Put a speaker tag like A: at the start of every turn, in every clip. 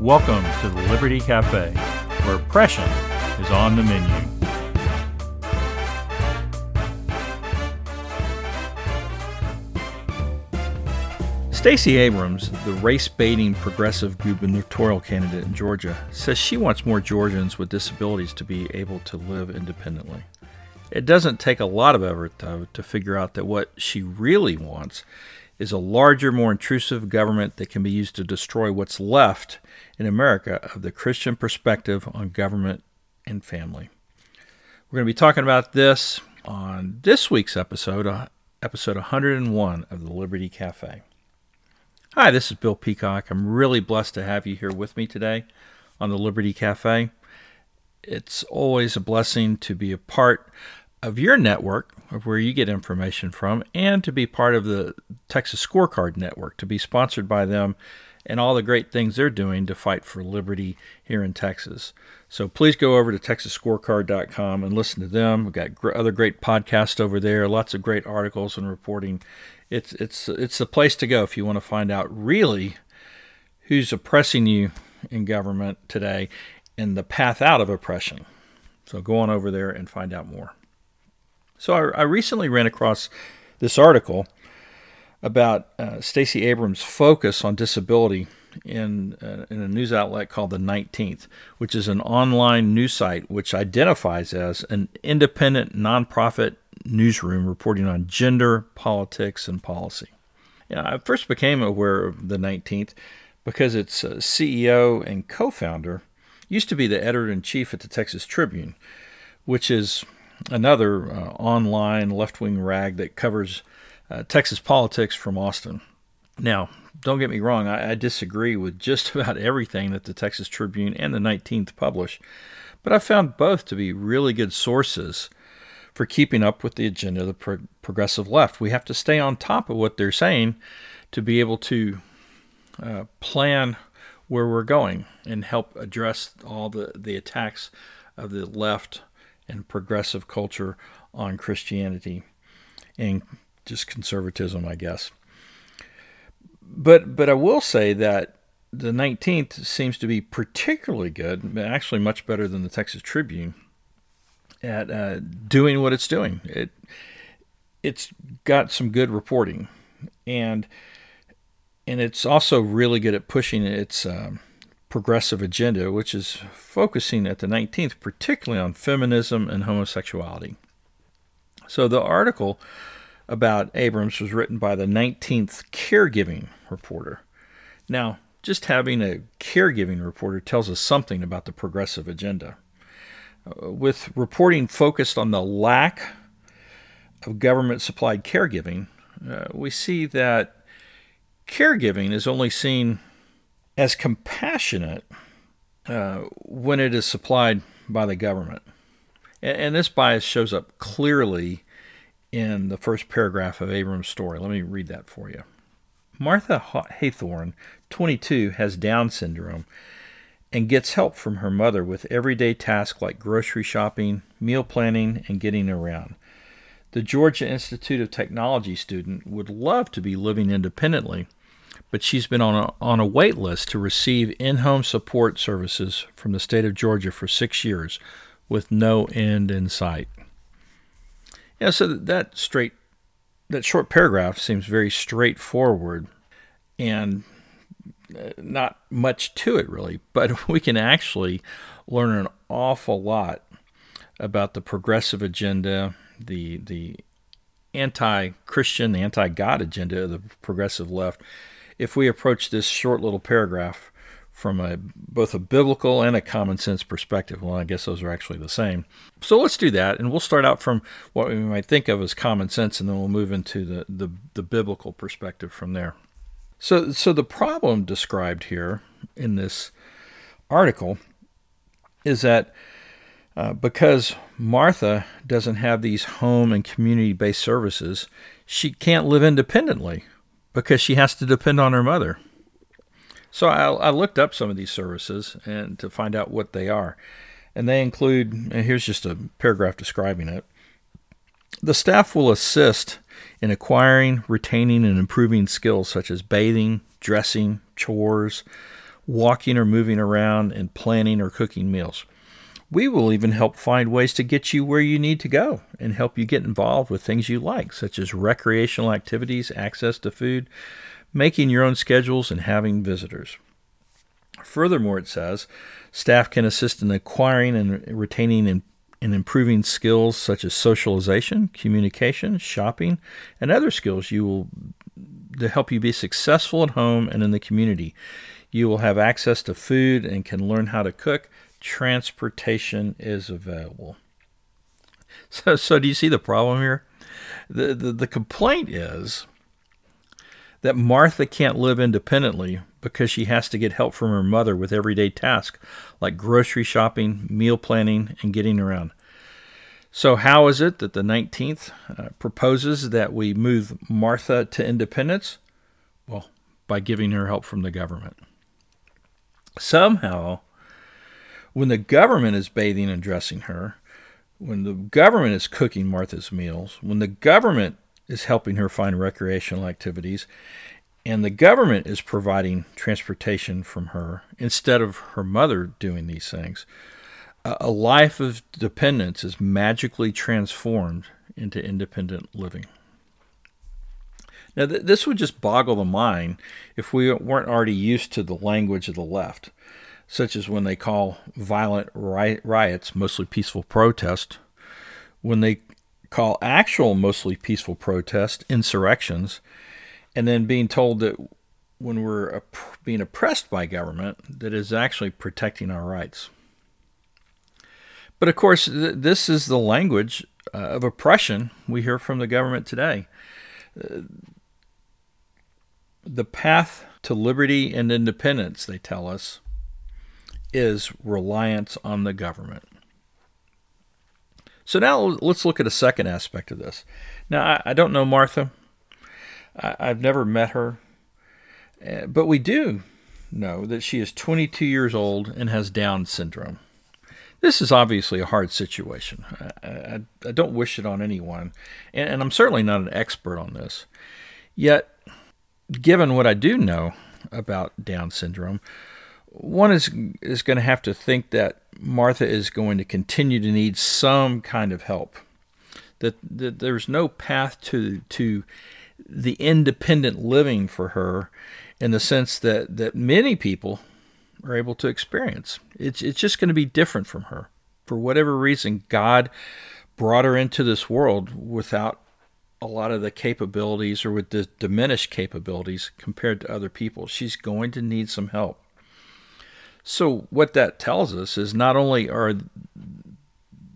A: Welcome to the Liberty Cafe, where oppression is on the menu. Stacey Abrams, the race baiting progressive gubernatorial candidate in Georgia, says she wants more Georgians with disabilities to be able to live independently. It doesn't take a lot of effort, though, to figure out that what she really wants is a larger, more intrusive government that can be used to destroy what's left in America of the Christian perspective on government and family. We're going to be talking about this on this week's episode, uh, episode 101 of the Liberty Cafe. Hi, this is Bill Peacock. I'm really blessed to have you here with me today on the Liberty Cafe. It's always a blessing to be a part of your network of where you get information from and to be part of the Texas Scorecard Network, to be sponsored by them and all the great things they're doing to fight for liberty here in Texas. So please go over to texasscorecard.com and listen to them. We've got gr- other great podcasts over there, lots of great articles and reporting. It's it's it's the place to go if you want to find out really who's oppressing you in government today and the path out of oppression. So go on over there and find out more. So I, I recently ran across this article about uh, Stacey Abrams' focus on disability in, uh, in a news outlet called The 19th, which is an online news site which identifies as an independent nonprofit newsroom reporting on gender, politics, and policy. Yeah, I first became aware of The 19th because its uh, CEO and co founder used to be the editor in chief at the Texas Tribune, which is another uh, online left wing rag that covers uh, Texas politics from Austin. Now, don't get me wrong, I, I, disagree with just about everything that the Texas Tribune and the 19th publish, but I found both to be really good sources for keeping up with the agenda of the pro- progressive left. We have to stay on top of what they're saying to be able to uh, plan where we're going and help address all the, the attacks of the left and progressive culture on Christianity and just conservatism, I guess. But but I will say that the 19th seems to be particularly good, actually much better than the Texas Tribune at uh, doing what it's doing. It it's got some good reporting, and and it's also really good at pushing its um, progressive agenda, which is focusing at the 19th particularly on feminism and homosexuality. So the article about Abrams was written by the 19th caregiving reporter. Now, just having a caregiving reporter tells us something about the progressive agenda. Uh, with reporting focused on the lack of government supplied caregiving, uh, we see that caregiving is only seen as compassionate uh, when it is supplied by the government. And, and, this bias shows up clearly in the first paragraph of Abrams' story. Let me read that for you. Martha Haythorne, 22, has Down syndrome and gets help from her mother with everyday tasks like grocery shopping, meal planning, and getting around. The Georgia Institute of Technology student would love to be living independently but she's been on a, on a wait list to receive in home support services from the state of Georgia for six years with no end in sight. Yeah, so that straight that short paragraph seems very straightforward and uh, not much to it really, but we can actually learn an awful lot about the progressive agenda, the the anti-Christian, the anti-God agenda of the progressive left, if we approach this short little paragraph from a both a biblical and a common sense perspective. Well, I guess those are actually the same. So let's do that, and we'll start out from what we might think of as common sense, and then we'll move into the, the, the biblical perspective from there. So, so the problem described here in this article is that uh, because Martha doesn't have these home and community based services, she can't live independently because she has to depend on her mother. So I, I, looked up some of these services and to find out what they are, and they include. And here's just a paragraph describing it. The staff will assist in acquiring, retaining, and improving skills such as bathing, dressing, chores, walking or moving around, and planning or cooking meals. We will even help find ways to get you where you need to go and help you get involved with things you like, such as recreational activities, access to food, making your own schedules, and having visitors. Furthermore, it says staff can assist in acquiring and retaining and, and improving skills such as socialization, communication, shopping, and other skills you will to help you be successful at home and in the community. You will have access to food and can learn how to cook. Transportation is available. So, so do you see the problem here? The, the, the complaint is that Martha can't live independently because she has to get help from her mother with everyday tasks like grocery shopping, meal planning, and getting around. So, how is it that the 19th uh, proposes that we move Martha to independence? Well, by giving her help from the government. Somehow, when the government is bathing and dressing her, when the government is cooking Martha's meals, when the government is helping her find recreational activities, and the government is providing transportation from her instead of her mother doing these things, a life of dependence is magically transformed into independent living. Now, th- this would just boggle the mind if we weren't already used to the language of the left, such as when they call violent riots mostly peaceful protest, when they call actual mostly peaceful protest insurrections, and then being told that when we're being oppressed by government, that is actually protecting our rights. But of course, th- this is the language uh, of oppression we hear from the government today. Uh, the path to liberty and independence, they tell us, is reliance on the government. So now let's look at a second aspect of this. Now, I, I don't know Martha. I, have never met her. Uh, but we do know that she is 22 years old and has Down syndrome. This is obviously a hard situation. I, I, I don't wish it on anyone, and, and I'm certainly not an expert on this. Yet, given what I do know about Down syndrome, one is is going to have to think that Martha is going to continue to need some kind of help. That, that there's no path to to the independent living for her in the sense that that many people are able to experience. It's it's just going to be different from her. For whatever reason, God brought her into this world without a lot of the capabilities or with the diminished capabilities compared to other people. She's going to need some help. So what that tells us is not only are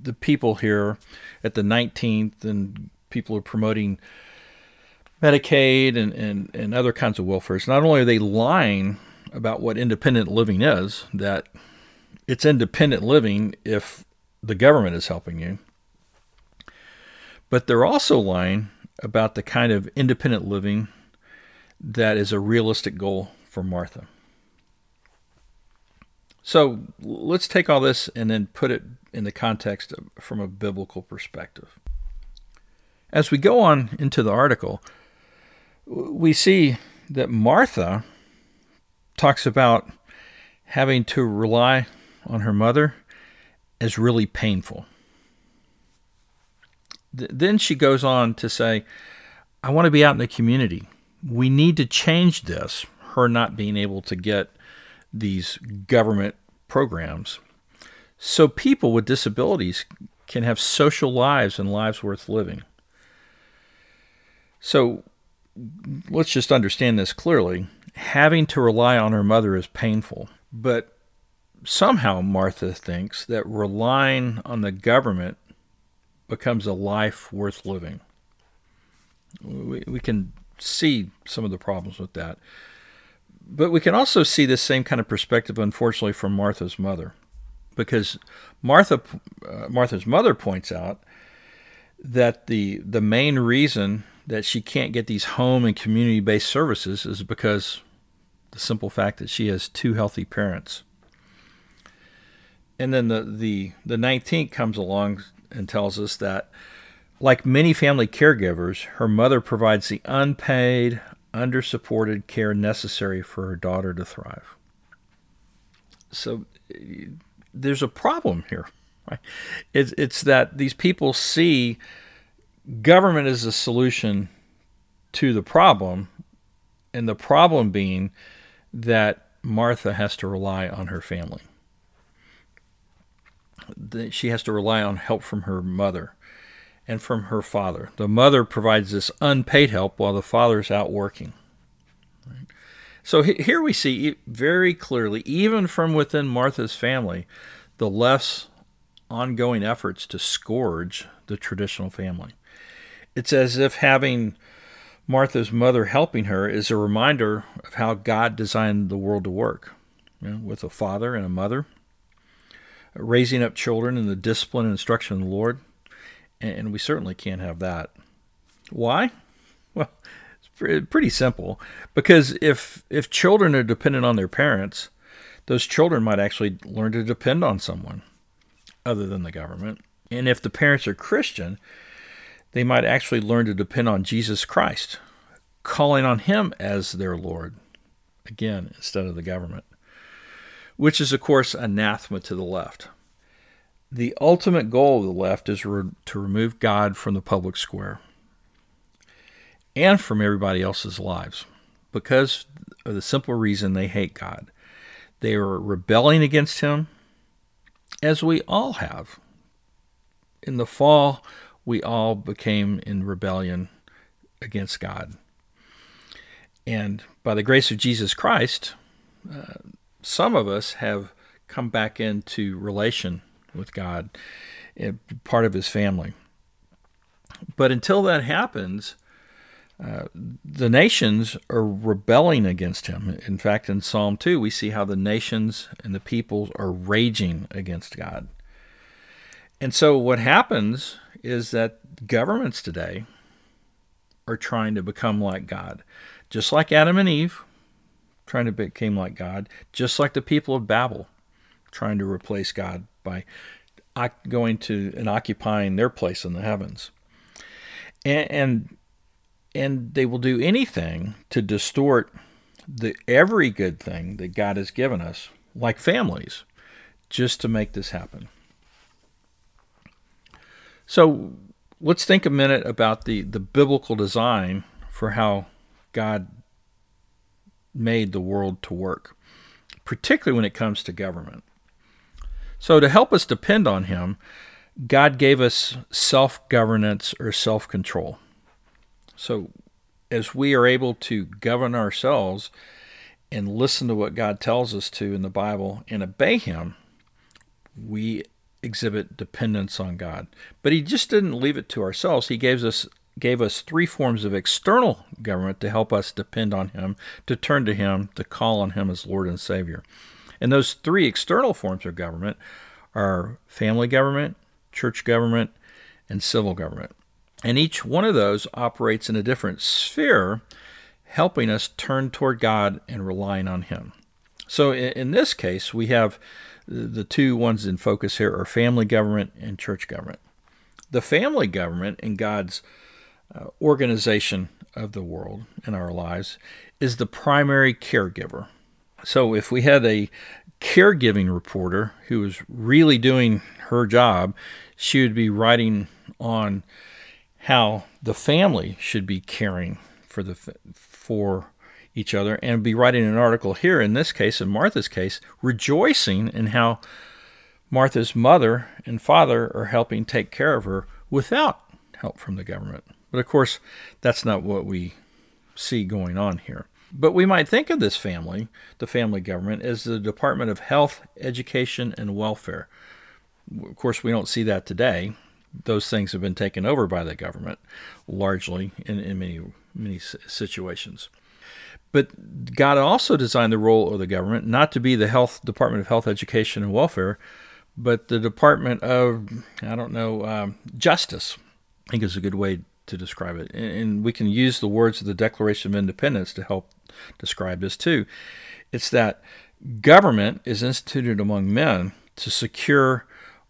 A: the people here at the 19th and people who are promoting Medicaid and, and, and other kinds of welfare, not only are they lying about what independent living is, that it's independent living if the government is helping you. But they're also lying about the kind of independent living that is a realistic goal for Martha. So let's take all this and then put it in the context of, from a biblical perspective. As we go on into the article, we see that Martha talks about having to rely on her mother as really painful. Th- then she goes on to say, I want to be out in the community. We need to change this, her not being able to get these government programs, so people with disabilities can have social lives and lives worth living. So let's just understand this clearly having to rely on her mother is painful. But somehow Martha thinks that relying on the government becomes a life worth living. We, we can see some of the problems with that. But we can also see this same kind of perspective, unfortunately, from Martha's mother. Because Martha, uh, Martha's mother points out that the, the main reason that she can't get these home and community based services is because the simple fact that she has two healthy parents. And then the, the, the 19th comes along and tells us that, like many family caregivers, her mother provides the unpaid, under supported care necessary for her daughter to thrive. so there's a problem here. Right? It's, it's that these people see government as a solution to the problem, and the problem being that Martha has to rely on her family. She has to rely on help from her mother and from her father. The mother provides this unpaid help while the father's out working. So here we see very clearly, even from within Martha's family, the left's ongoing efforts to scourge the traditional family. It's as if having Martha's mother helping her is a reminder of how God designed the world to work, you know, with a father and a mother, raising up children in the discipline and instruction of the Lord, and we certainly can't have that. Why? Well, it's pretty simple. Because if if children are dependent on their parents, those children might actually learn to depend on someone other than the government. And if the parents are Christian, they might actually learn to depend on Jesus Christ, calling on him as their Lord, again, instead of the government, which is, of course, anathema to the left. The ultimate goal of the left is re- to remove God from the public square and from everybody else's lives because of the simple reason they hate God. They are rebelling against Him, as we all have. In the fall, we all became in rebellion against God. And by the grace of Jesus Christ, uh, some of us have come back into relation with God, part of His family. But until that happens, uh, the nations are rebelling against him. In fact, in Psalm 2, we see how the nations and the peoples are raging against God. And so, what happens is that governments today are trying to become like God, just like Adam and Eve trying to become like God, just like the people of Babel trying to replace God by going to and occupying their place in the heavens. And, and and they will do anything to distort the every good thing that God has given us, like families, just to make this happen. So let's think a minute about the, the biblical design for how God made the world to work, particularly when it comes to government. So, to help us depend on Him, God gave us self governance or self control. So, as we are able to govern ourselves and listen to what God tells us to in the Bible and obey Him, we exhibit dependence on God. But He just didn't leave it to ourselves. He gave us gave us three forms of external government to help us depend on Him, to turn to Him, to call on Him as Lord and Savior. And those three external forms of government are family government, church government, and civil government. And each one of those operates in a different sphere, helping us turn toward God and relying on Him. So in this case, we have the two ones in focus here are family government and church government. The family government in God's uh, organization of the world in our lives is the primary caregiver. So if we had a caregiving reporter who was really doing her job, she would be writing on how the family should be caring for the for each other and be writing an article here in this case in Martha's case rejoicing in how Martha's mother and father are helping take care of her without help from the government. But of course, that's not what we see going on here. But we might think of this family, the family government, as the Department of Health, Education, and Welfare. Of course, we don't see that today those things have been taken over by the government largely in, in many many situations. But God also designed the role of the government not to be the health Department of Health, Education, and Welfare, but the Department of I don't know um, Justice. I think is a good way to describe it, and, and we can use the words of the Declaration of Independence to help describe this too. It's that government is instituted among men to secure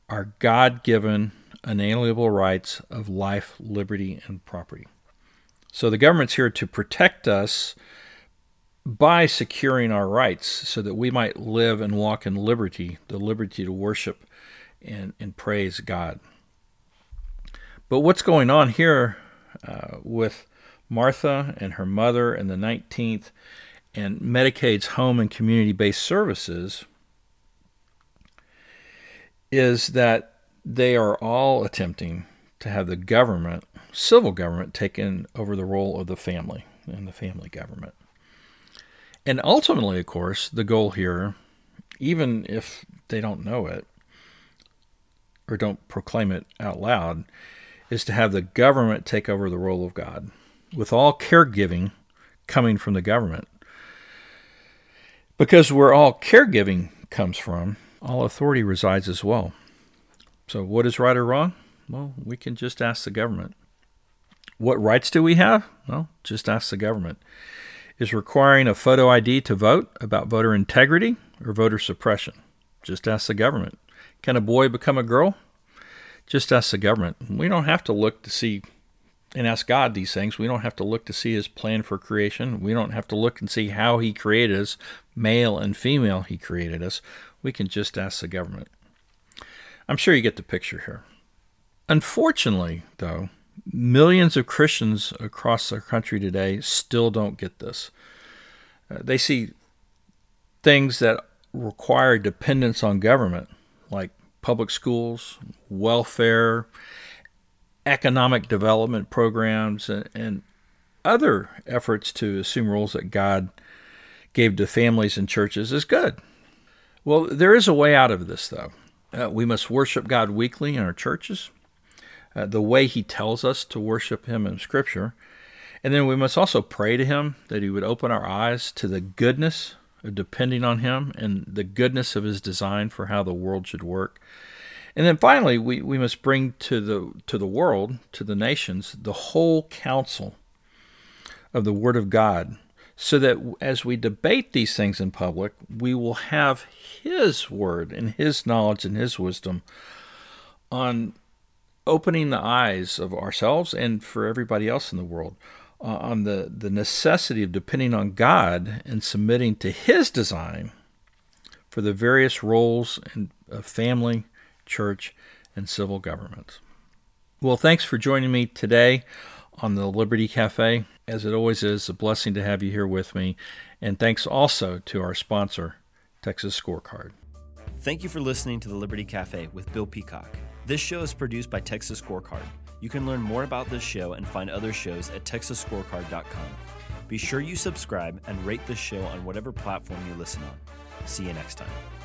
A: our God-given unalienable rights of life, liberty, and property. So the government's here to protect us by securing our rights so that we might live and walk in liberty, the liberty to worship and, and praise God. But what's going on here uh, with Martha and her mother and the 19th and Medicaid's home and community based services is that they are all attempting to have the government, civil government, taken over the role of the family and the family government. And ultimately, of course, the goal here, even if they don't know it or don't proclaim it out loud, is to have the government take over the role of God, with all caregiving coming from the government. Because where all caregiving comes from, all authority resides as well. So, what is right or wrong? Well, we can just ask the government. What rights do we have? Well, just ask the government. Is requiring a photo ID to vote about voter integrity or voter suppression? Just ask the government. Can a boy become a girl? Just ask the government. We don't have to look to see and ask God these things. We don't have to look to see his plan for creation. We don't have to look and see how he created us, male and female, he created us. We can just ask the government. I'm sure you get the picture here. Unfortunately, though, millions of Christians across our country today still don't get this. Uh, they see things that require dependence on government, like public schools, welfare, economic development programs, and, and other efforts to assume roles that God gave to families and churches is good. Well, there is a way out of this, though. Uh, we must worship God weekly in our churches, uh, the way He tells us to worship Him in Scripture. And then we must also pray to Him that He would open our eyes to the goodness depending on Him and the goodness of His design for how the world should work. And then finally, we, we must bring to the to the world, to the nations, the whole counsel of the Word of God, so that as we debate these things in public, we will have His Word and His knowledge and His wisdom on opening the eyes of ourselves and for everybody else in the world uh, on the, the necessity of depending on God and submitting to His design for the various roles in, of family church, and civil government. Well, thanks for joining me today on the Liberty Cafe. As it always is, a blessing to have you here with me. And thanks also to our sponsor, Texas Scorecard.
B: Thank you for listening to the Liberty Cafe with Bill Peacock. This show is produced by Texas Scorecard. You can learn more about this show and find other shows at texasscorecard.com. Be sure you subscribe and rate this show on whatever platform you listen on. See you next time.